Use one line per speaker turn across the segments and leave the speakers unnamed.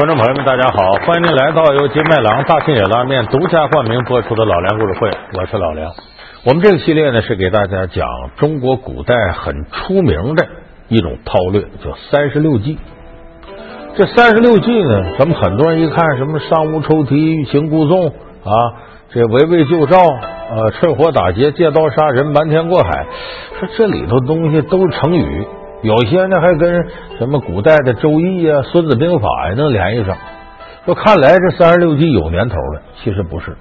观众朋友们，大家好！欢迎您来到由金麦郎大庆野拉面独家冠名播出的老梁故事会，我是老梁。我们这个系列呢，是给大家讲中国古代很出名的一种韬略，叫三十六计。这三十六计呢，咱们很多人一看，什么上屋抽屉、欲擒故纵啊，这围魏救赵，呃，趁火打劫、借刀杀人、瞒天过海，说这里头东西都是成语。有些呢还跟什么古代的《周易》啊、《孙子兵法》呀能联系上。说看来这三十六计有年头了，其实不是。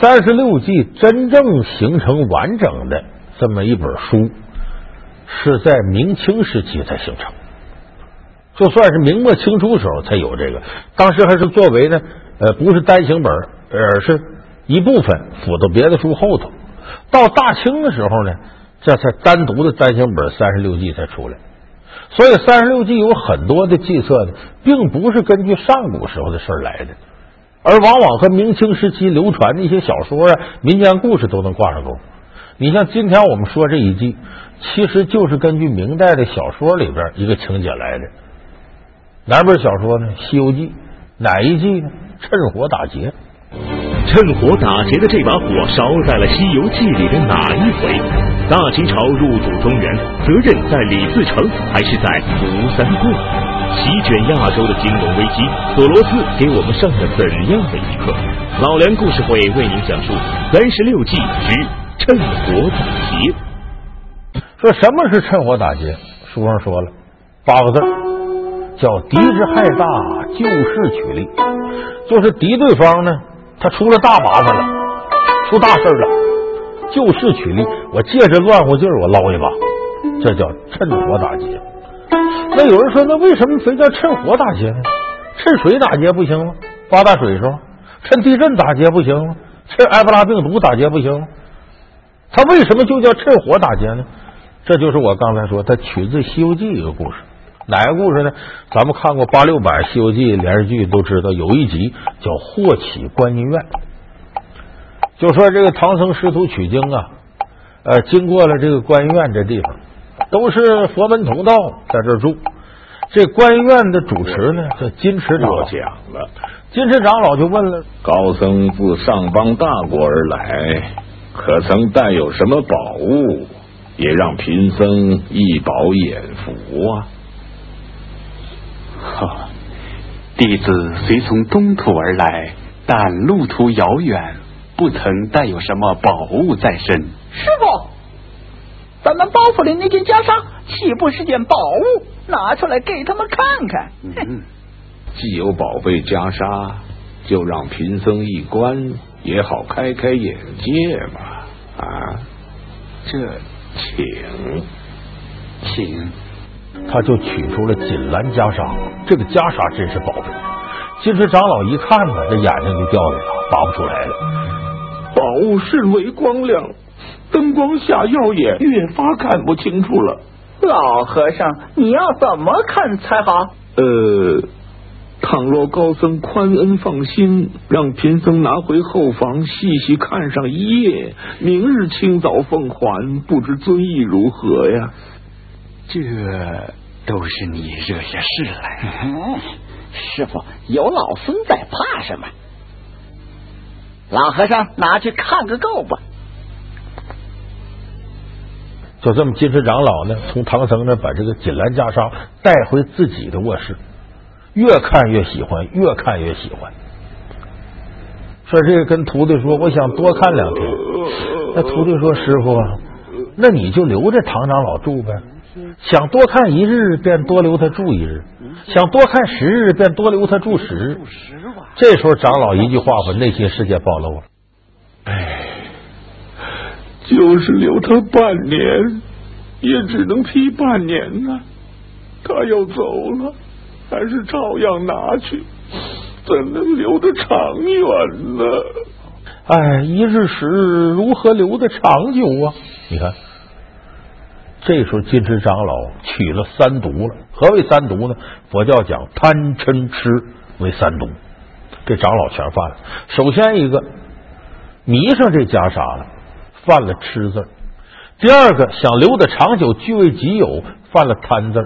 三十六计真正形成完整的这么一本书，是在明清时期才形成。就算是明末清初时候才有这个，当时还是作为呢，呃，不是单行本，而是一部分附到别的书后头。到大清的时候呢。这才单独的单行本三十六计才出来，所以三十六计有很多的计策呢，并不是根据上古时候的事来的，而往往和明清时期流传的一些小说啊、民间故事都能挂上钩。你像今天我们说这一计，其实就是根据明代的小说里边一个情节来的。哪本小说呢？《西游记》哪一计呢？趁火打劫。
趁火打劫的这把火烧在了《西游记》里的哪一回？大清朝入主中原，责任在李自成还是在吴三桂？席卷亚洲的金融危机，索罗斯给我们上了怎样的一课？老梁故事会为您讲述三十六计之趁火打劫。
说什么是趁火打劫？书上说了八个字，叫敌之害大，就势取利，就是敌对方呢。他出了大麻烦了，出大事了，就势取利。我借着乱乎劲儿，我捞一把，这叫趁火打劫。那有人说，那为什么非叫趁火打劫呢？趁水打劫不行吗？发大水时候，趁地震打劫不行吗？趁埃博拉病毒打劫不行吗？他为什么就叫趁火打劫呢？这就是我刚才说，他取自《西游记》一个故事。哪个故事呢？咱们看过八六版《西游记》连续剧，都知道有一集叫“霍启观音院”，就说这个唐僧师徒取经啊，呃，经过了这个观音院这地方，都是佛门同道在这住。这观音院的主持呢，叫金池长老。
讲了，
金池长老就问了：
高僧自上邦大国而来，可曾带有什么宝物，也让贫僧一饱眼福啊？
哈，弟子虽从东土而来，但路途遥远，不曾带有什么宝物在身。
师傅，咱们包袱里那件袈裟岂不是件宝物？拿出来给他们看看。
嗯，既有宝贝袈裟，就让贫僧一观，也好开开眼界嘛。啊，
这，
请，
请。
他就取出了锦兰袈裟，这个袈裟真是宝贝。金池长老一看呢，这眼睛就掉下来了，拔不出来了。
宝物甚为光亮，灯光下耀眼，越发看不清楚了。
老和尚，你要怎么看才好？
呃，倘若高僧宽恩放心，让贫僧拿回后房细细看上一夜，明日清早奉还，不知尊意如何呀？
这都是你惹下事来。
师傅有老孙在，怕什么？老和尚拿去看个够吧。
就这么，金石长老呢，从唐僧那把这个锦兰袈裟带回自己的卧室，越看越喜欢，越看越喜欢。说这个跟徒弟说，我想多看两天。那徒弟说，师傅，那你就留着唐长老住呗。想多看一日，便多留他住一日；想多看十日，便多留他住十日。这时候，长老一句话把内心世界暴露了。
哎，就是留他半年，也只能批半年呢。他要走了，还是照样拿去，怎能留得长远呢？
哎，一日十日，如何留得长久啊？你看。这时候，金池长老取了三毒了。何为三毒呢？佛教讲贪嗔痴为三毒，这长老全犯了。首先一个迷上这袈裟了，犯了痴字；第二个想留得长久，据为己有，犯了贪字；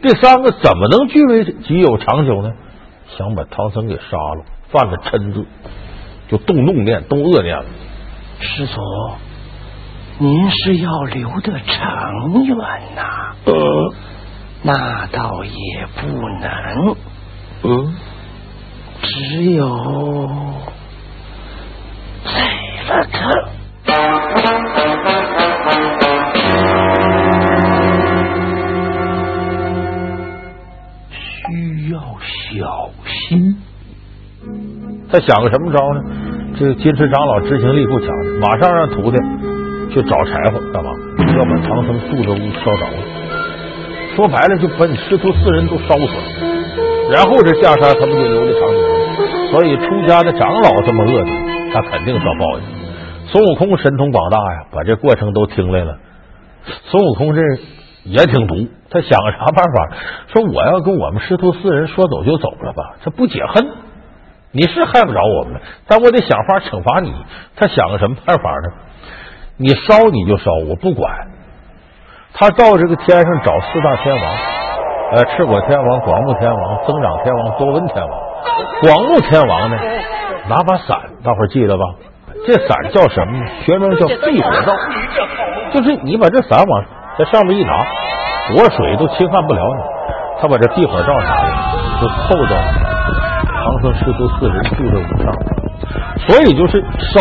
第三个怎么能据为己有长久呢？想把唐僧给杀了，犯了嗔字，就动怒念，动恶念了。
师祖，您是要留得长远呐？
呃，
那倒也不能，
嗯，
只有宰了他。
需要小心。
他想个什么招呢？这个金池长老执行力不强，马上让徒弟去找柴火，干嘛？要把唐僧住的屋烧着了。说白了，就把你师徒四人都烧死了。然后这袈裟他不就留在长久了？所以出家的长老这么恶毒，他肯定遭报应。孙悟空神通广大呀，把这过程都听来了。孙悟空这也挺毒，他想个啥办法？说我要跟我们师徒四人说走就走了吧，这不解恨。你是害不着我们，但我得想法惩罚你。他想个什么办法呢？你烧你就烧，我不管。他到这个天上找四大天王，呃，赤果天王、广目天王、增长天王、多闻天王。广目天王呢，拿把伞，大伙儿记得吧？这伞叫什么呢？学名叫避火罩，就是你把这伞往在上面一拿，火水都侵犯不了你。他把这避火罩拿来，就凑到唐僧师徒四人住的屋上，所以就是烧。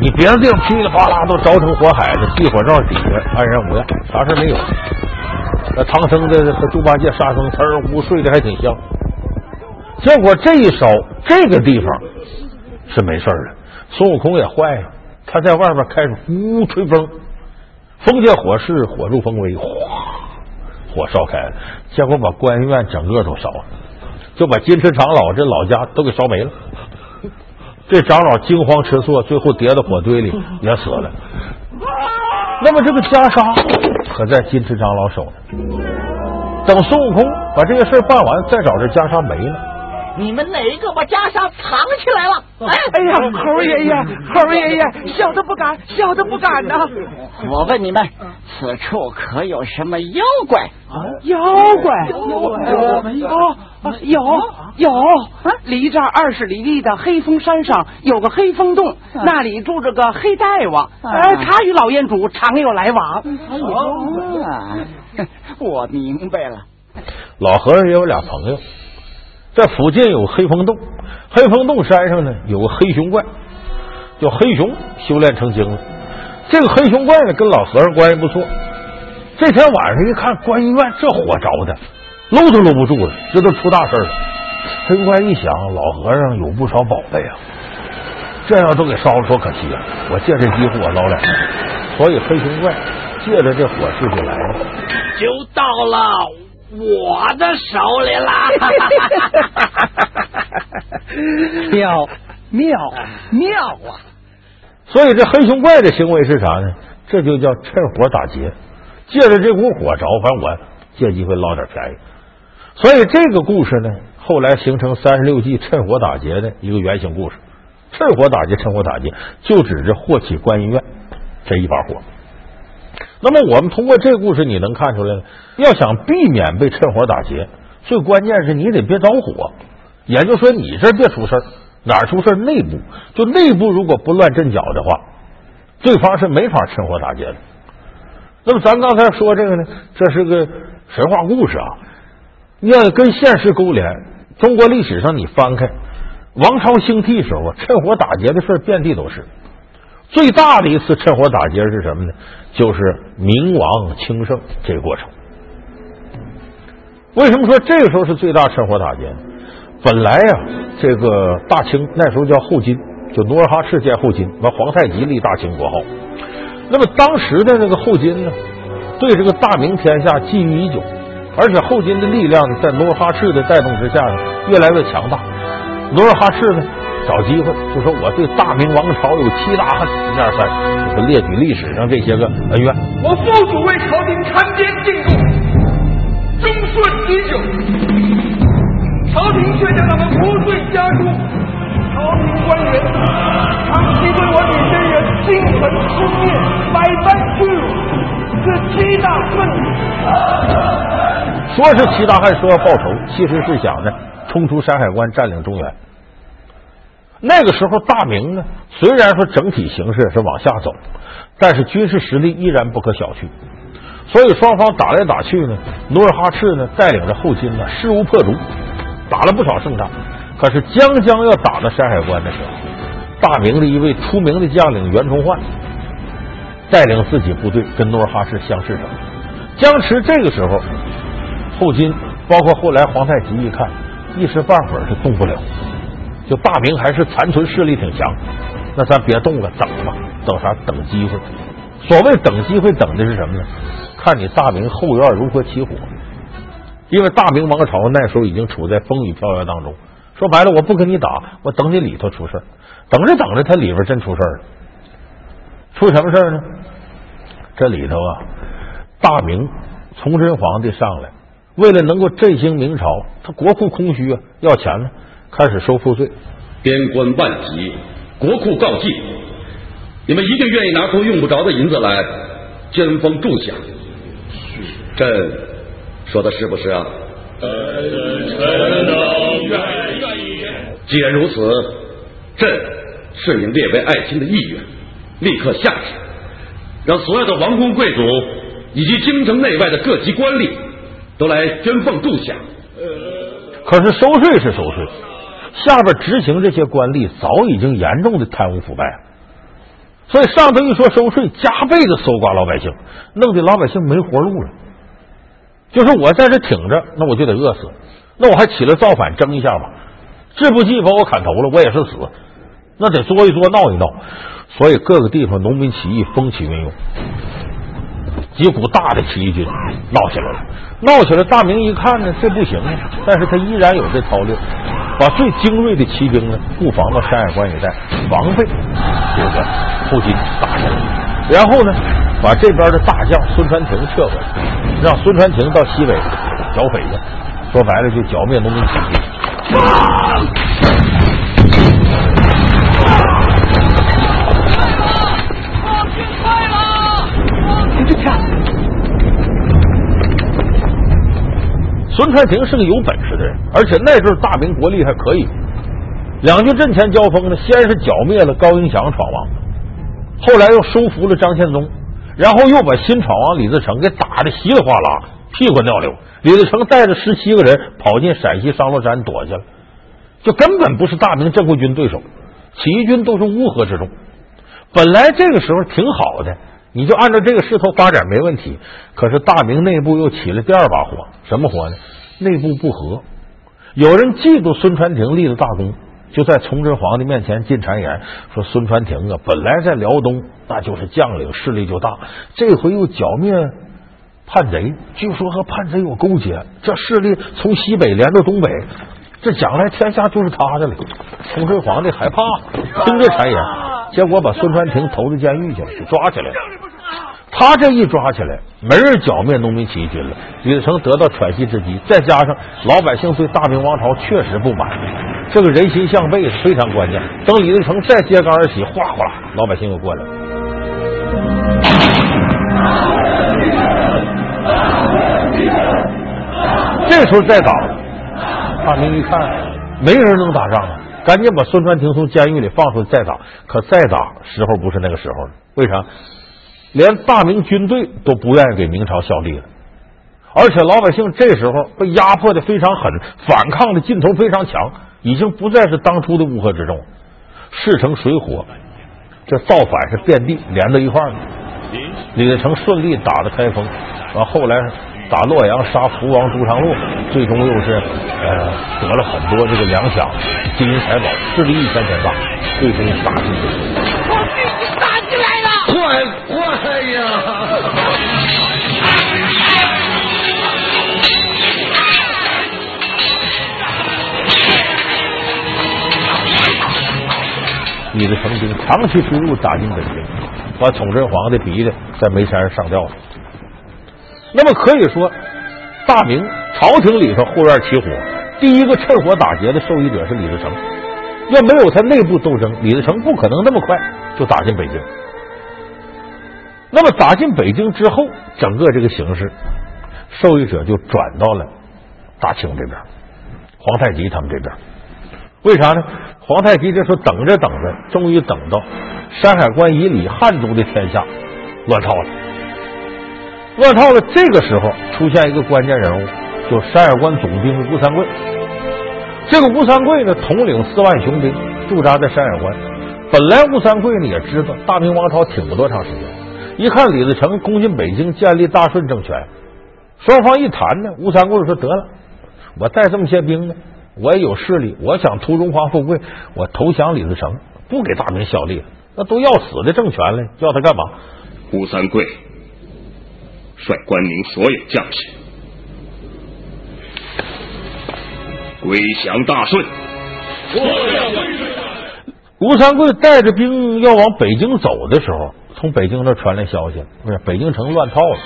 你别的地方噼里啪啦都着成火海了，避火罩底下安然无恙，啥事没有。那唐僧的和猪八戒、沙僧词儿屋睡得还挺香。结果这一烧，这个地方是没事的。孙悟空也坏了，他在外边开始呼吹风，风借火势，火助风威，哗，火烧开了，结果把观音院整个都烧了，就把金池长老这老家都给烧没了。这长老惊慌失措，最后跌到火堆里也死了。那么这个袈裟可在金池长老手呢。等孙悟空把这个事儿办完，再找这袈裟没了。
你们哪个把袈裟藏起来了？哎
哎呀，猴爷爷，猴爷爷，小的不敢，小的不敢呐、
我问你们，此处可有什么妖怪？啊？
妖怪，哦，啊有有，离这儿二十里地的黑风山上有个黑风洞，那里住着个黑大王，呃，他与老烟主常有来往。
啊，我明白了。
老和尚也有俩朋友，在附近有黑风洞，黑风洞山上呢有个黑熊怪，叫黑熊，修炼成精了。这个黑熊怪呢跟老和尚关系不错。这天晚上一看，观音院这火着的，搂都搂不住了，这都出大事了。黑熊怪一想，老和尚有不少宝贝啊，这要都给烧了，多可惜啊！我借这机会我捞两个，所以黑熊怪借着这火势就来了。
就到了我的手里啦！
妙妙妙啊！
所以这黑熊怪的行为是啥呢？这就叫趁火打劫，借着这股火着，反正我借机会捞点便宜。所以这个故事呢，后来形成三十六计趁火打劫的一个原型故事。趁火打劫，趁火打劫，就指着霍启观音院这一把火。那么我们通过这个故事，你能看出来，要想避免被趁火打劫，最关键是你得别着火，也就说你这别出事儿。哪出事儿？内部就内部如果不乱阵脚的话，对方是没法趁火打劫的。那么咱刚才说这个呢，这是个神话故事啊，要跟现实勾连。中国历史上你翻开王朝兴替时候啊，趁火打劫的事遍地都是。最大的一次趁火打劫是什么呢？就是明王清盛这个过程。为什么说这个时候是最大趁火打劫呢？本来呀、这个大清那时候叫后金，就努尔哈赤建后金，完皇太极立大清国号。那么当时的那个后金呢，对这个大明天下觊觎已久，而且后金的力量呢，在努尔哈赤的带动之下呢，越来越强大。努尔哈赤呢，找机会就说我对大明王朝有七大恨，一二三，就是列举历史上这些个恩怨。
我父祖为朝廷参边进贡，忠顺已久，朝廷却将他们无罪加诛。朝廷官员长期对我女真人心存痴念，百般屈辱，是七大恨。
说是七大汉说要报仇，其实是想呢冲出山海关，占领中原。那个时候，大明呢，虽然说整体形势是往下走，但是军事实力依然不可小觑。所以双方打来打去呢，努尔哈赤呢带领着后金呢势如破竹，打了不少胜仗。可是将将要打到山海关的时候，大明的一位出名的将领袁崇焕带领自己部队跟努尔哈赤相视着。僵持这个时候，后金包括后来皇太极一看，一时半会儿是动不了。就大明还是残存势力挺强，那咱别动了，等吧，等啥？等机会。所谓等机会，等的是什么呢？看你大明后院如何起火。因为大明王朝那时候已经处在风雨飘摇当中。说白了，我不跟你打，我等你里头出事等着等着，他里边真出事了。出什么事呢？这里头啊，大明崇祯皇帝上来，为了能够振兴明朝，他国库空虚啊，要钱呢。开始收赋税，
边关万级，国库告罄，你们一定愿意拿出用不着的银子来捐封助饷。朕说的是不是啊？
臣等愿意。
既然如此，朕是您列为爱卿的意愿，立刻下旨，让所有的王公贵族以及京城内外的各级官吏都来捐奉助饷。
可是收税是收税。下边执行这些官吏早已经严重的贪污腐败，所以上头一说收税，加倍的搜刮老百姓，弄得老百姓没活路了。就是我在这挺着，那我就得饿死，那我还起来造反争一下吧？志不济把我砍头了，我也是死，那得作一作，闹一闹。所以各个地方农民起义风起云涌，几股大的起义军闹起来了。闹起来，大明一看呢，这不行啊，但是他依然有这操略。把最精锐的骑兵呢布防到山海关一带，防备这个后金打下来。然后呢，把这边的大将孙传庭撤回来，让孙传庭到西北剿匪去。说白了，就剿灭农民起义。孙传庭是个有本事的人，而且那阵大明国力还可以。两军阵前交锋呢，先是剿灭了高迎祥闯王，后来又收服了张献宗，然后又把新闯王李自成给打的稀里哗啦，屁滚尿流。李自成带着十七个人跑进陕西商洛山躲去了，就根本不是大明正规军对手，起义军都是乌合之众。本来这个时候挺好的。你就按照这个势头发展没问题，可是大明内部又起了第二把火，什么火呢？内部不和，有人嫉妒孙传庭立了大功，就在崇祯皇帝面前进谗言，说孙传庭啊，本来在辽东那就是将领，势力就大，这回又剿灭叛贼，据说和叛贼有勾结，这势力从西北连到东北，这将来天下就是他的了。崇祯皇帝害怕，听这谗言。结果把孙传庭投到监狱去了，就抓起来了。他这一抓起来，没人剿灭农民起义军了。李自成得到喘息之机，再加上老百姓对大明王朝确实不满，这个人心向背是非常关键。等李自成再揭竿而起，哗哗啦，老百姓又过来了。这时候再打，大明一看，没人能打仗了。赶紧把孙传庭从监狱里放出来再打，可再打时候不是那个时候了。为啥？连大明军队都不愿意给明朝效力了，而且老百姓这时候被压迫的非常狠，反抗的劲头非常强，已经不再是当初的乌合之众，势成水火，这造反是遍地连到一块儿了。李自成顺利打了开封，完后来。打洛阳杀福王朱常洛，最终又是呃得了很多这个粮饷、金银财宝，势力一天天大，最终打进
快快呀！
李自成兵长驱直入，打进北京，把崇祯皇帝逼的在煤山上上吊了。那么可以说，大明朝廷里头后院起火，第一个趁火打劫的受益者是李自成。要没有他内部斗争，李自成不可能那么快就打进北京。那么打进北京之后，整个这个形势，受益者就转到了大清这边。皇太极他们这边。为啥呢？皇太极这时候等着等着，终于等到山海关以里汉族的天下乱套了。乱套了，这个时候出现一个关键人物，就山海关总兵吴三桂。这个吴三桂呢，统领四万雄兵，驻扎在山海关。本来吴三桂呢也知道大明王朝挺不多长时间，一看李自成攻进北京，建立大顺政权，双方一谈呢，吴三桂说：“得了，我带这么些兵呢，我也有势力，我想图荣华富贵，我投降李自成，不给大明效力，那都要死的政权了，要他干嘛？”
吴三桂。率关宁所有将士归降大顺。
吴三桂带着兵要往北京走的时候，从北京那传来消息，不是北京城乱套了。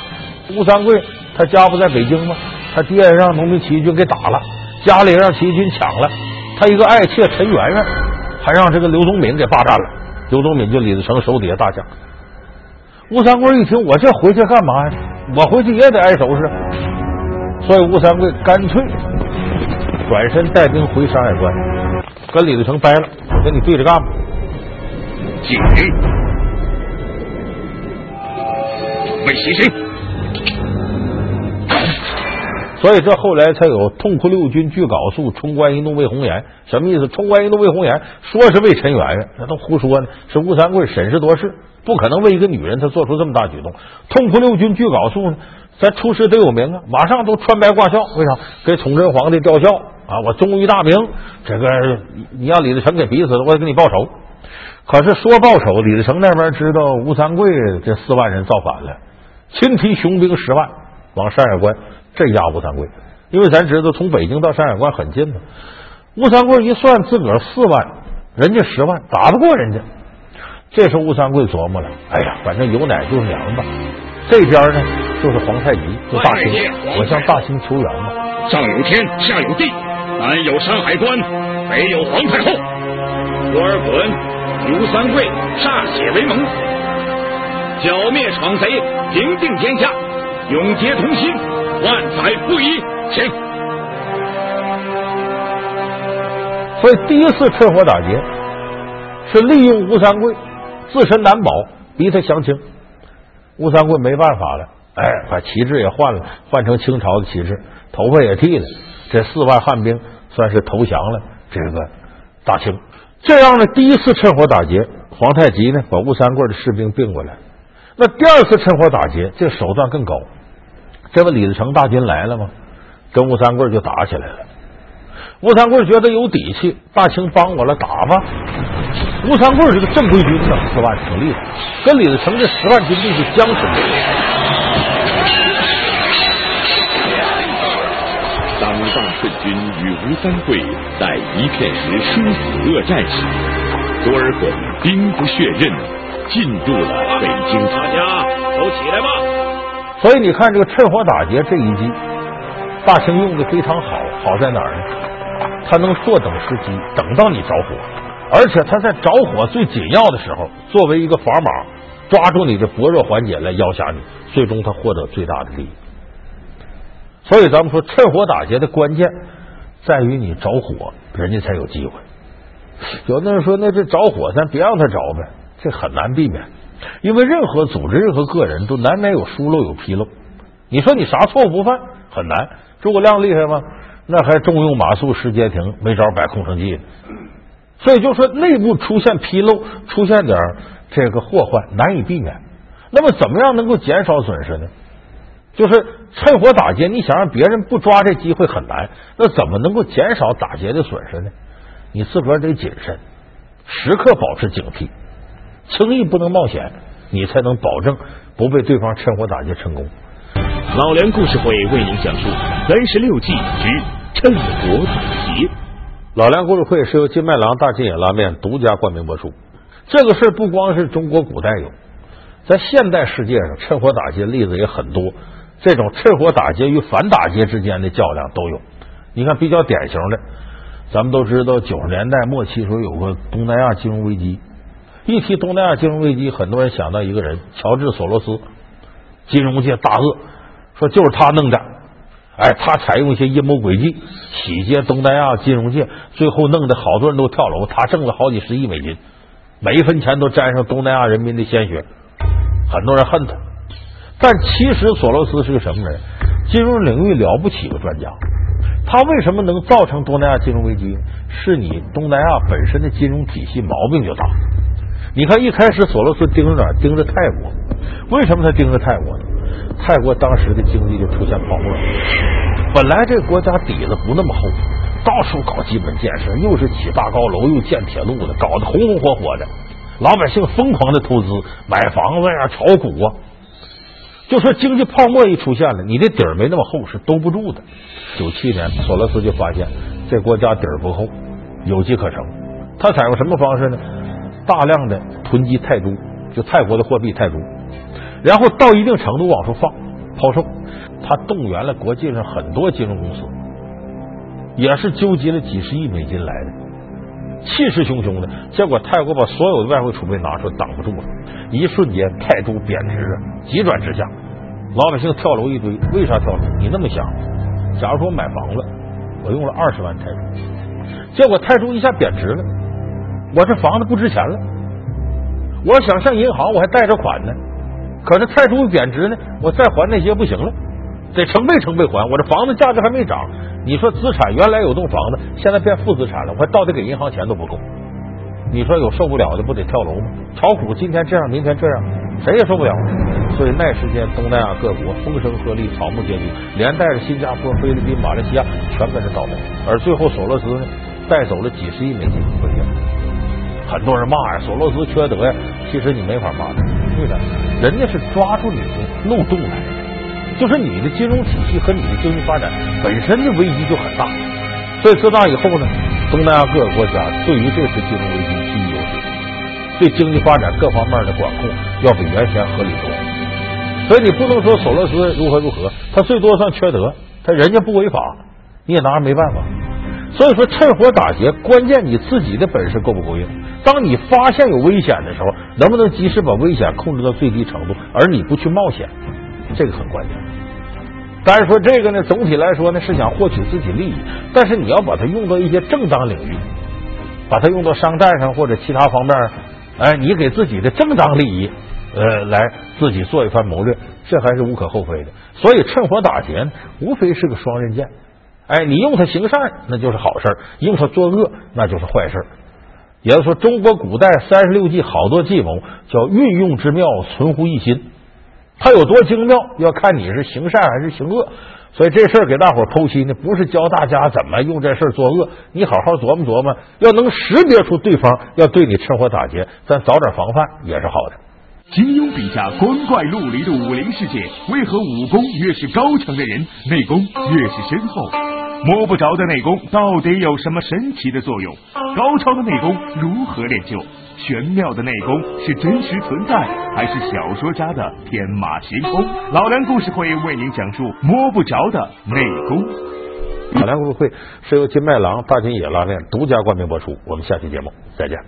吴三桂他家不在北京吗？他爹让农民起义军给打了，家里让起义军抢了。他一个爱妾陈圆圆，还让这个刘宗敏给霸占了。刘宗敏就李自成手底下大将。吴三桂一听，我这回去干嘛呀？我回去也得挨收拾，所以吴三桂干脆转身带兵回山海关，跟李自成掰了，我跟你对着干吧。
敬兵，为牺牲，
所以这后来才有“痛哭六军俱缟素，冲冠一怒为红颜”。什么意思？冲冠一怒为红颜，说是为陈圆圆，那都胡说呢。是吴三桂审时度势。不可能为一个女人，他做出这么大举动。痛哭六军俱缟素呢？咱出师得有名啊，马上都穿白挂孝。为啥？给崇祯皇帝吊孝啊！我忠于大明。这个你让李自成给逼死了，我给你报仇。可是说报仇，李自成那边知道吴三桂这四万人造反了，亲提雄兵十万往山海关镇压吴三桂。因为咱知道从北京到山海关很近嘛。吴三桂一算，自个儿四万，人家十万，打不过人家。这时候吴三桂琢磨了，哎呀，反正有奶就是娘吧。这边呢就是皇太极，就大清，我向大清求援吧。
上有天，下有地，南有山海关，北有皇太后。
多尔衮与吴三桂歃血为盟，剿灭闯贼，平定天下，永结同心，万载不移。请。
所以第一次趁火打劫是利用吴三桂。自身难保，逼他降清。吴三桂没办法了，哎，把旗帜也换了，换成清朝的旗帜，头发也剃了。这四万汉兵算是投降了这个大清。这样呢，第一次趁火打劫，皇太极呢把吴三桂的士兵并过来。那第二次趁火打劫，这手段更高。这不李自成大军来了吗？跟吴三桂就打起来了。吴三桂觉得有底气，大清帮我了，打吧。吴三桂这个正规军呢，是吧挺厉害，跟李自成这十万军队是僵持。
当大顺军与吴三桂在一片时殊死恶战时，多尔衮兵不血刃进入了北京城。
大家都起来吧！
所以你看，这个趁火打劫这一计，大清用的非常好，好在哪儿呢？他能坐等时机，等到你着火，而且他在着火最紧要的时候，作为一个砝码，抓住你的薄弱环节来要挟你，最终他获得最大的利益。所以咱们说，趁火打劫的关键在于你着火，人家才有机会。有的人说，那这着火，咱别让他着呗，这很难避免，因为任何组织、任何个人都难免有疏漏、有纰漏。你说你啥错误不犯，很难。诸葛亮厉害吗？那还重用马谡、石阶亭，没招摆空城计。所以就说内部出现纰漏，出现点这个祸患，难以避免。那么怎么样能够减少损失呢？就是趁火打劫，你想让别人不抓这机会很难。那怎么能够减少打劫的损失呢？你自个儿得谨慎，时刻保持警惕，轻易不能冒险，你才能保证不被对方趁火打劫成功。
老梁故事会为您讲述三十六计之趁火打劫。
老梁故事会是由金麦郎大金野拉面独家冠名播出。这个事不光是中国古代有，在现代世界上，趁火打劫例子也很多。这种趁火打劫与反打劫之间的较量都有。你看，比较典型的，咱们都知道，九十年代末期时候有个东南亚金融危机。一提东南亚金融危机，很多人想到一个人——乔治·索罗斯，金融界大鳄。说就是他弄的，哎，他采用一些阴谋诡计，洗劫东南亚金融界，最后弄得好多人都跳楼，他挣了好几十亿美金，每一分钱都沾上东南亚人民的鲜血，很多人恨他。但其实索罗斯是个什么人？金融领域了不起的专家。他为什么能造成东南亚金融危机？是你东南亚本身的金融体系毛病就大。你看一开始索罗斯盯着哪儿？盯着泰国。为什么他盯着泰国呢？泰国当时的经济就出现泡沫。本来这个国家底子不那么厚，到处搞基本建设，又是起大高楼，又建铁路的，搞得红红火火的。老百姓疯狂的投资，买房子呀，炒股啊。就说经济泡沫一出现了，你的底儿没那么厚，是兜不住的。九七年，索罗斯就发现这国家底儿不厚，有机可乘。他采用什么方式呢？大量的囤积泰铢，就泰国的货币泰铢，然后到一定程度往出放抛售。他动员了国际上很多金融公司，也是纠集了几十亿美金来的，气势汹汹的。结果泰国把所有的外汇储备拿出来，挡不住了，一瞬间泰铢贬值，急转直下。老百姓跳楼一堆，为啥跳楼？你那么想，假如说我买房子，我用了二十万泰铢，结果泰铢一下贬值了，我这房子不值钱了。我想上银行，我还贷着款呢，可是泰铢贬值呢，我再还那些不行了，得成倍成倍还。我这房子价值还没涨，你说资产原来有栋房子，现在变负资产了，我还到底给银行钱都不够。你说有受不了的不得跳楼吗？炒股今天这样，明天这样，谁也受不了。所以那时间东南亚各国风声鹤唳，草木皆兵，连带着新加坡、菲律宾、马来西亚全跟着倒霉。而最后索罗斯呢，带走了几十亿美金回去。很多人骂呀，索罗斯缺德呀。其实你没法骂他，为啥？人家是抓住你的漏洞来的，就是你的金融体系和你的经济发展本身的危机就很大。所以自那以后呢，东南亚各个国家对于这次金融危机居于优势，对经济发展各方面的管控要比原先合理多。所以你不能说索罗斯如何如何，他最多算缺德，他人家不违法，你也拿他没办法。所以说趁火打劫，关键你自己的本事够不够硬。当你发现有危险的时候，能不能及时把危险控制到最低程度，而你不去冒险，这个很关键。当然说这个呢，总体来说呢是想获取自己利益，但是你要把它用到一些正当领域，把它用到商战上或者其他方面，哎，你给自己的正当利益。呃，来自己做一番谋略，这还是无可厚非的。所以趁火打劫，无非是个双刃剑。哎，你用它行善，那就是好事用它作恶，那就是坏事也就是说，中国古代三十六计，好多计谋叫运用之妙，存乎一心。它有多精妙，要看你是行善还是行恶。所以这事儿给大伙剖析呢，不是教大家怎么用这事儿作恶，你好好琢磨琢磨，要能识别出对方要对你趁火打劫，咱早点防范也是好的。
金庸笔下光怪陆离的武林世界，为何武功越是高强的人，内功越是深厚？摸不着的内功到底有什么神奇的作用？高超的内功如何练就？玄妙的内功是真实存在，还是小说家的天马行空？老梁故事会为您讲述摸不着的内功。
老梁故事会是由金麦郎大金野拉面独家冠名播出。我们下期节目再见。